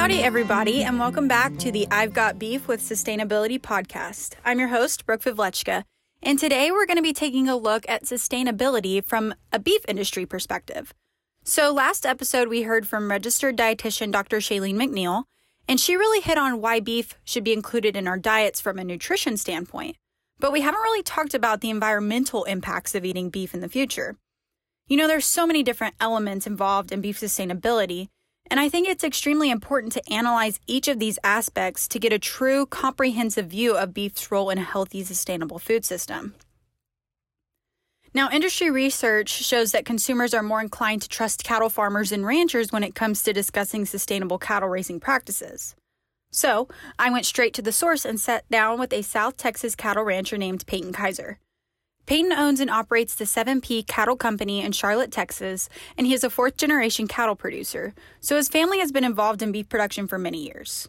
Howdy, everybody, and welcome back to the I've Got Beef with Sustainability podcast. I'm your host, Brooke Vivlechka, and today we're going to be taking a look at sustainability from a beef industry perspective. So, last episode, we heard from registered dietitian Dr. Shalene McNeill, and she really hit on why beef should be included in our diets from a nutrition standpoint. But we haven't really talked about the environmental impacts of eating beef in the future. You know, there's so many different elements involved in beef sustainability, and I think it's extremely important to analyze each of these aspects to get a true comprehensive view of beef's role in a healthy, sustainable food system. Now, industry research shows that consumers are more inclined to trust cattle farmers and ranchers when it comes to discussing sustainable cattle raising practices. So, I went straight to the source and sat down with a South Texas cattle rancher named Peyton Kaiser. Peyton owns and operates the 7P Cattle Company in Charlotte, Texas, and he is a fourth generation cattle producer, so his family has been involved in beef production for many years.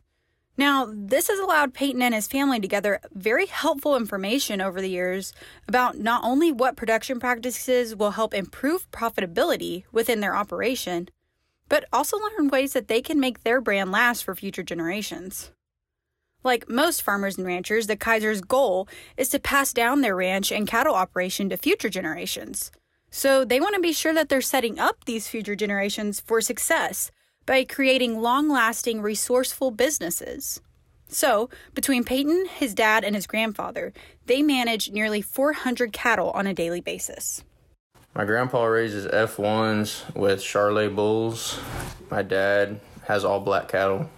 Now, this has allowed Peyton and his family to gather very helpful information over the years about not only what production practices will help improve profitability within their operation, but also learn ways that they can make their brand last for future generations. Like most farmers and ranchers, the Kaiser's goal is to pass down their ranch and cattle operation to future generations. So they want to be sure that they're setting up these future generations for success by creating long lasting, resourceful businesses. So, between Peyton, his dad, and his grandfather, they manage nearly 400 cattle on a daily basis. My grandpa raises F1s with Charolais bulls. My dad has all black cattle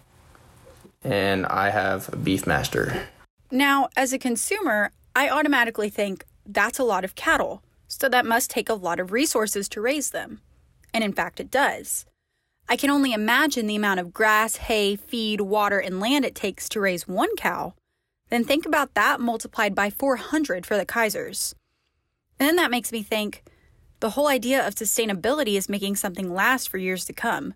and I have Beefmaster. Now, as a consumer, I automatically think that's a lot of cattle, so that must take a lot of resources to raise them. And in fact, it does. I can only imagine the amount of grass, hay, feed, water, and land it takes to raise one cow. Then think about that multiplied by 400 for the Kaisers. And then that makes me think the whole idea of sustainability is making something last for years to come.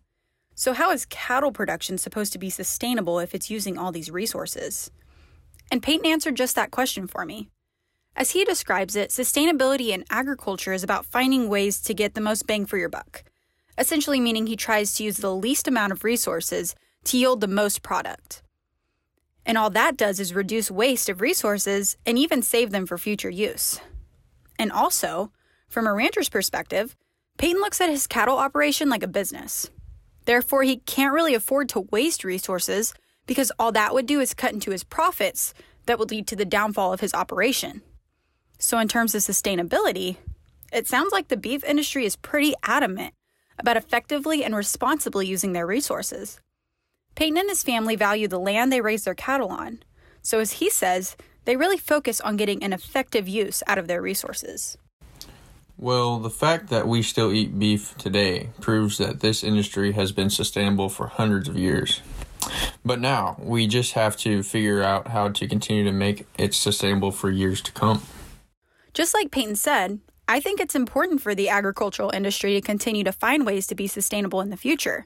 So, how is cattle production supposed to be sustainable if it's using all these resources? And Peyton answered just that question for me. As he describes it, sustainability in agriculture is about finding ways to get the most bang for your buck, essentially meaning he tries to use the least amount of resources to yield the most product. And all that does is reduce waste of resources and even save them for future use. And also, from a rancher's perspective, Peyton looks at his cattle operation like a business. Therefore, he can't really afford to waste resources because all that would do is cut into his profits that would lead to the downfall of his operation. So, in terms of sustainability, it sounds like the beef industry is pretty adamant about effectively and responsibly using their resources. Peyton and his family value the land they raise their cattle on. So, as he says, they really focus on getting an effective use out of their resources. Well, the fact that we still eat beef today proves that this industry has been sustainable for hundreds of years. But now we just have to figure out how to continue to make it sustainable for years to come. Just like Peyton said, I think it's important for the agricultural industry to continue to find ways to be sustainable in the future.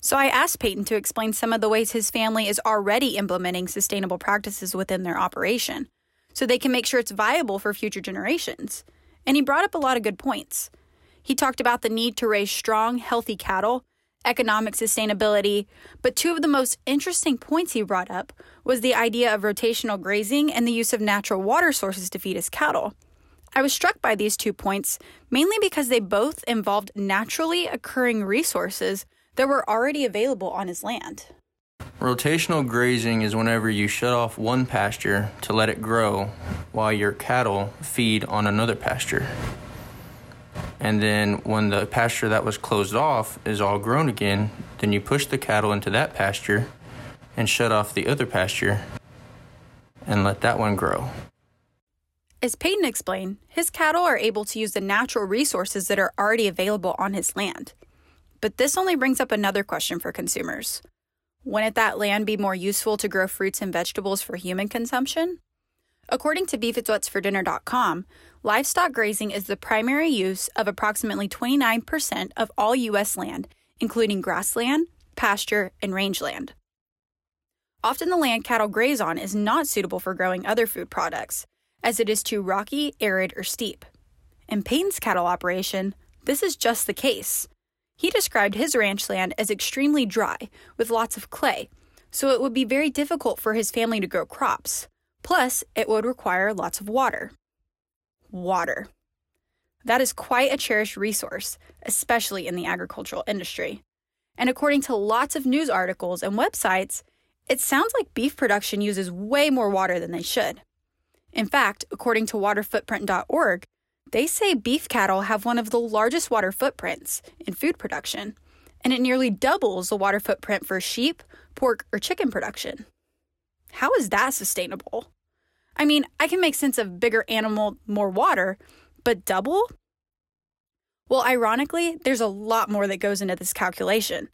So I asked Peyton to explain some of the ways his family is already implementing sustainable practices within their operation so they can make sure it's viable for future generations. And he brought up a lot of good points. He talked about the need to raise strong, healthy cattle, economic sustainability, but two of the most interesting points he brought up was the idea of rotational grazing and the use of natural water sources to feed his cattle. I was struck by these two points mainly because they both involved naturally occurring resources that were already available on his land. Rotational grazing is whenever you shut off one pasture to let it grow while your cattle feed on another pasture. And then when the pasture that was closed off is all grown again, then you push the cattle into that pasture and shut off the other pasture and let that one grow. As Peyton explained, his cattle are able to use the natural resources that are already available on his land. But this only brings up another question for consumers. Wouldn't that land be more useful to grow fruits and vegetables for human consumption? According to beefitswhatsfordinner.com, livestock grazing is the primary use of approximately 29% of all U.S. land, including grassland, pasture, and rangeland. Often the land cattle graze on is not suitable for growing other food products, as it is too rocky, arid, or steep. In Peyton's cattle operation, this is just the case. He described his ranch land as extremely dry, with lots of clay, so it would be very difficult for his family to grow crops. Plus, it would require lots of water. Water. That is quite a cherished resource, especially in the agricultural industry. And according to lots of news articles and websites, it sounds like beef production uses way more water than they should. In fact, according to waterfootprint.org, they say beef cattle have one of the largest water footprints in food production, and it nearly doubles the water footprint for sheep, pork, or chicken production. How is that sustainable? I mean, I can make sense of bigger animal, more water, but double? Well, ironically, there's a lot more that goes into this calculation.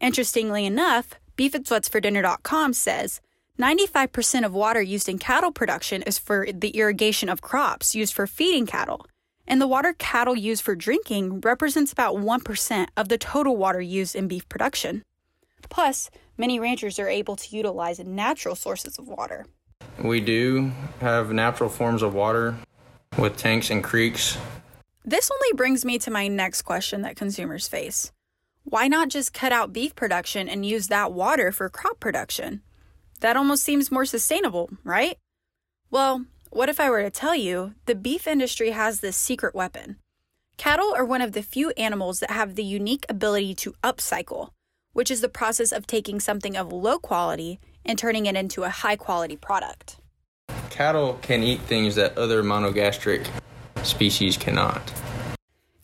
Interestingly enough, beefitswhatsfordinner.com says 95% of water used in cattle production is for the irrigation of crops used for feeding cattle, and the water cattle use for drinking represents about 1% of the total water used in beef production. Plus, many ranchers are able to utilize natural sources of water. We do have natural forms of water with tanks and creeks. This only brings me to my next question that consumers face. Why not just cut out beef production and use that water for crop production? That almost seems more sustainable, right? Well, what if I were to tell you the beef industry has this secret weapon? Cattle are one of the few animals that have the unique ability to upcycle, which is the process of taking something of low quality and turning it into a high quality product. Cattle can eat things that other monogastric species cannot.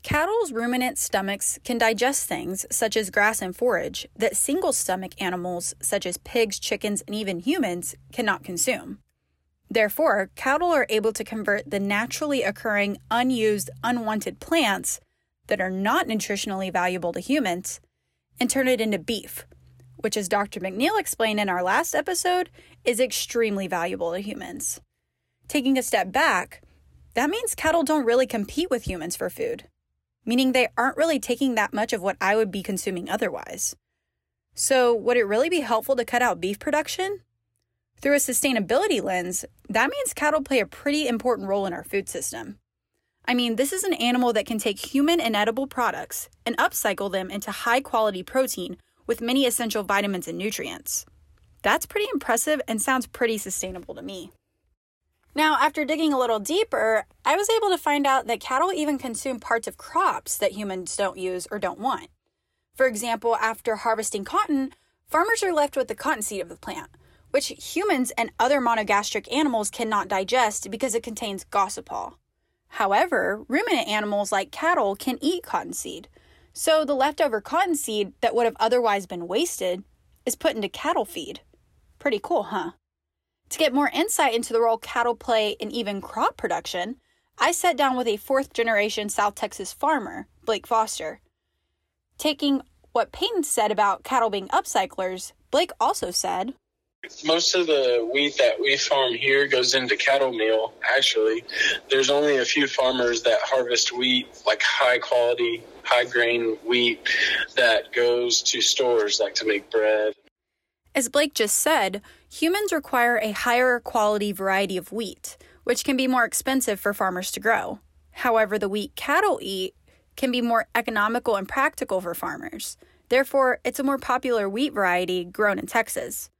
Cattle's ruminant stomachs can digest things such as grass and forage that single stomach animals such as pigs, chickens, and even humans cannot consume. Therefore, cattle are able to convert the naturally occurring, unused, unwanted plants that are not nutritionally valuable to humans and turn it into beef, which, as Dr. McNeill explained in our last episode, is extremely valuable to humans. Taking a step back, that means cattle don't really compete with humans for food, meaning they aren't really taking that much of what I would be consuming otherwise. So, would it really be helpful to cut out beef production? Through a sustainability lens, that means cattle play a pretty important role in our food system. I mean, this is an animal that can take human inedible products and upcycle them into high quality protein with many essential vitamins and nutrients. That's pretty impressive and sounds pretty sustainable to me. Now, after digging a little deeper, I was able to find out that cattle even consume parts of crops that humans don't use or don't want. For example, after harvesting cotton, farmers are left with the cottonseed of the plant, which humans and other monogastric animals cannot digest because it contains gossypol. However, ruminant animals like cattle can eat cottonseed. So the leftover cottonseed that would have otherwise been wasted is put into cattle feed. Pretty cool, huh? To get more insight into the role cattle play in even crop production, I sat down with a fourth generation South Texas farmer, Blake Foster. Taking what Peyton said about cattle being upcyclers, Blake also said, most of the wheat that we farm here goes into cattle meal actually. There's only a few farmers that harvest wheat like high quality high grain wheat that goes to stores like to make bread. As blake just said humans require a higher quality variety of wheat which can be more expensive for farmers to grow. However the wheat cattle eat can be more economical and practical for farmers. Therefore it's a more popular wheat variety grown in texas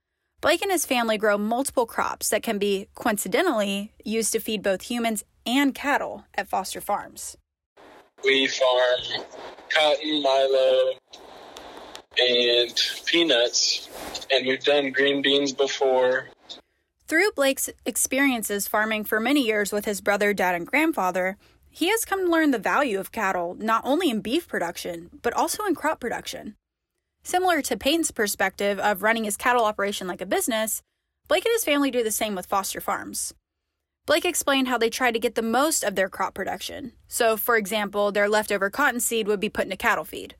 Blake and his family grow multiple crops that can be, coincidentally, used to feed both humans and cattle at Foster Farms. We farm cotton, milo, and peanuts, and we've done green beans before. Through Blake's experiences farming for many years with his brother, dad, and grandfather, he has come to learn the value of cattle not only in beef production, but also in crop production. Similar to Peyton's perspective of running his cattle operation like a business, Blake and his family do the same with Foster Farms. Blake explained how they try to get the most of their crop production. So, for example, their leftover cottonseed would be put into cattle feed.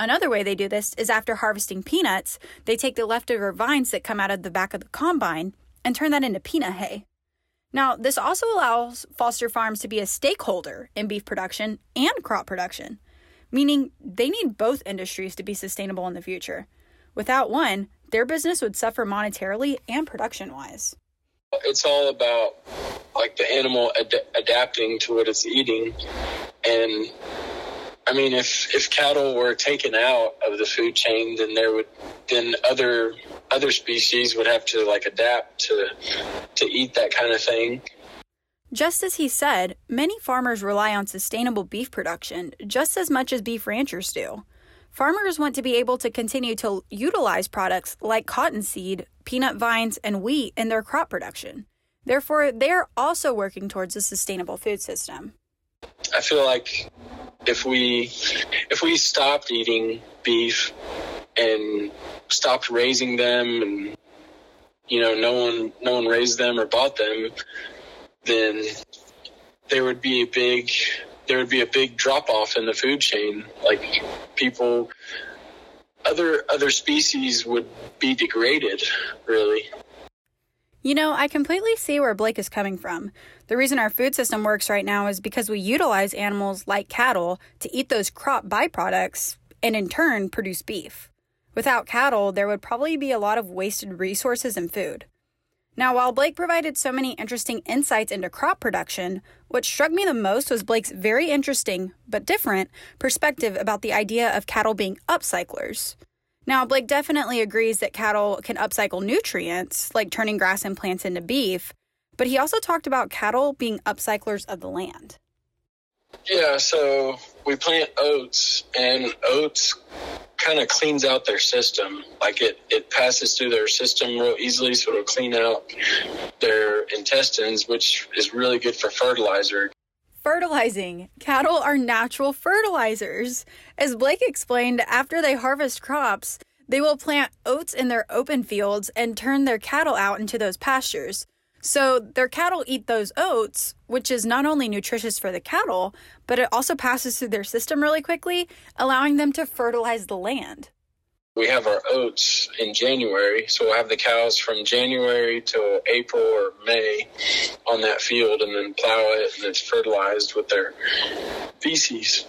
Another way they do this is after harvesting peanuts, they take the leftover vines that come out of the back of the combine and turn that into peanut hay. Now, this also allows Foster Farms to be a stakeholder in beef production and crop production meaning they need both industries to be sustainable in the future. Without one, their business would suffer monetarily and production wise. It's all about like the animal ad- adapting to what it's eating and I mean, if if cattle were taken out of the food chain, then there would then other other species would have to like adapt to to eat that kind of thing. Just as he said, many farmers rely on sustainable beef production just as much as beef ranchers do. Farmers want to be able to continue to utilize products like cottonseed, peanut vines, and wheat in their crop production. Therefore, they are also working towards a sustainable food system. I feel like if we if we stopped eating beef and stopped raising them and you know no one no one raised them or bought them then there would be a big there would be a big drop off in the food chain like people other other species would be degraded really you know, I completely see where Blake is coming from. The reason our food system works right now is because we utilize animals like cattle to eat those crop byproducts and in turn produce beef. Without cattle, there would probably be a lot of wasted resources and food. Now, while Blake provided so many interesting insights into crop production, what struck me the most was Blake's very interesting, but different, perspective about the idea of cattle being upcyclers. Now, Blake definitely agrees that cattle can upcycle nutrients, like turning grass and plants into beef, but he also talked about cattle being upcyclers of the land. Yeah, so we plant oats, and oats kind of cleans out their system. Like it, it passes through their system real easily, so it'll clean out their intestines, which is really good for fertilizer. Fertilizing. Cattle are natural fertilizers. As Blake explained, after they harvest crops, they will plant oats in their open fields and turn their cattle out into those pastures. So their cattle eat those oats, which is not only nutritious for the cattle, but it also passes through their system really quickly, allowing them to fertilize the land we have our oats in January, so we'll have the cows from January till April or May on that field and then plow it and it's fertilized with their feces.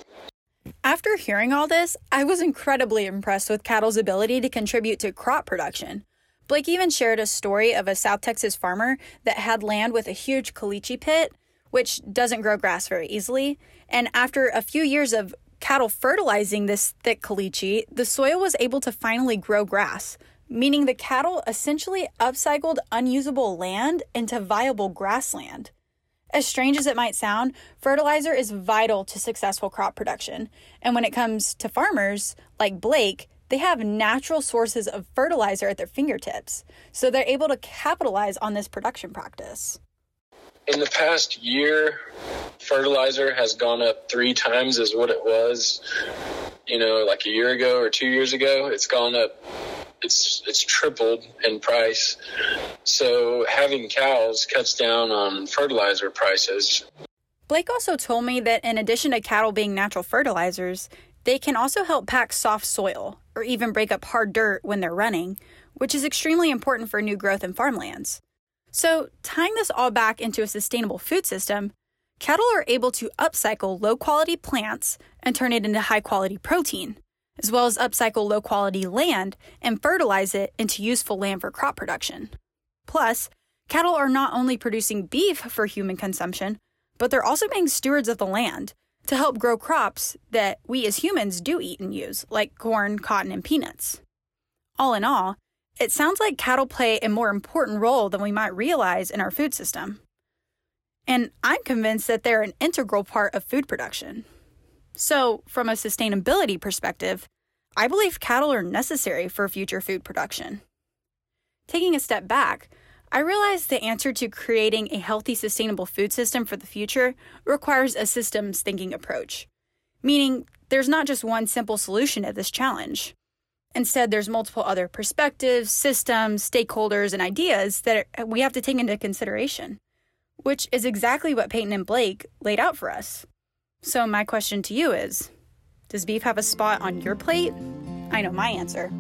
After hearing all this, I was incredibly impressed with cattle's ability to contribute to crop production. Blake even shared a story of a South Texas farmer that had land with a huge caliche pit, which doesn't grow grass very easily. And after a few years of cattle fertilizing this thick caliche, the soil was able to finally grow grass, meaning the cattle essentially upcycled unusable land into viable grassland. As strange as it might sound, fertilizer is vital to successful crop production. And when it comes to farmers like Blake, they have natural sources of fertilizer at their fingertips, so they're able to capitalize on this production practice in the past year, fertilizer has gone up three times as what it was, you know, like a year ago or two years ago. It's gone up. It's it's tripled in price. So having cows cuts down on fertilizer prices. Blake also told me that in addition to cattle being natural fertilizers, they can also help pack soft soil or even break up hard dirt when they're running, which is extremely important for new growth in farmlands. So, tying this all back into a sustainable food system, cattle are able to upcycle low quality plants and turn it into high quality protein, as well as upcycle low quality land and fertilize it into useful land for crop production. Plus, cattle are not only producing beef for human consumption, but they're also being stewards of the land to help grow crops that we as humans do eat and use, like corn, cotton, and peanuts. All in all, it sounds like cattle play a more important role than we might realize in our food system. And I'm convinced that they're an integral part of food production. So, from a sustainability perspective, I believe cattle are necessary for future food production. Taking a step back, I realize the answer to creating a healthy, sustainable food system for the future requires a systems thinking approach, meaning there's not just one simple solution to this challenge. Instead, there's multiple other perspectives, systems, stakeholders, and ideas that we have to take into consideration, which is exactly what Peyton and Blake laid out for us. So, my question to you is Does beef have a spot on your plate? I know my answer.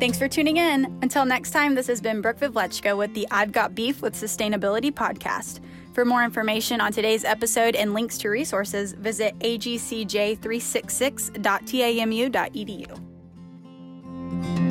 Thanks for tuning in. Until next time, this has been Brooke Vivlechko with the I've Got Beef with Sustainability podcast. For more information on today's episode and links to resources, visit agcj366.tamu.edu.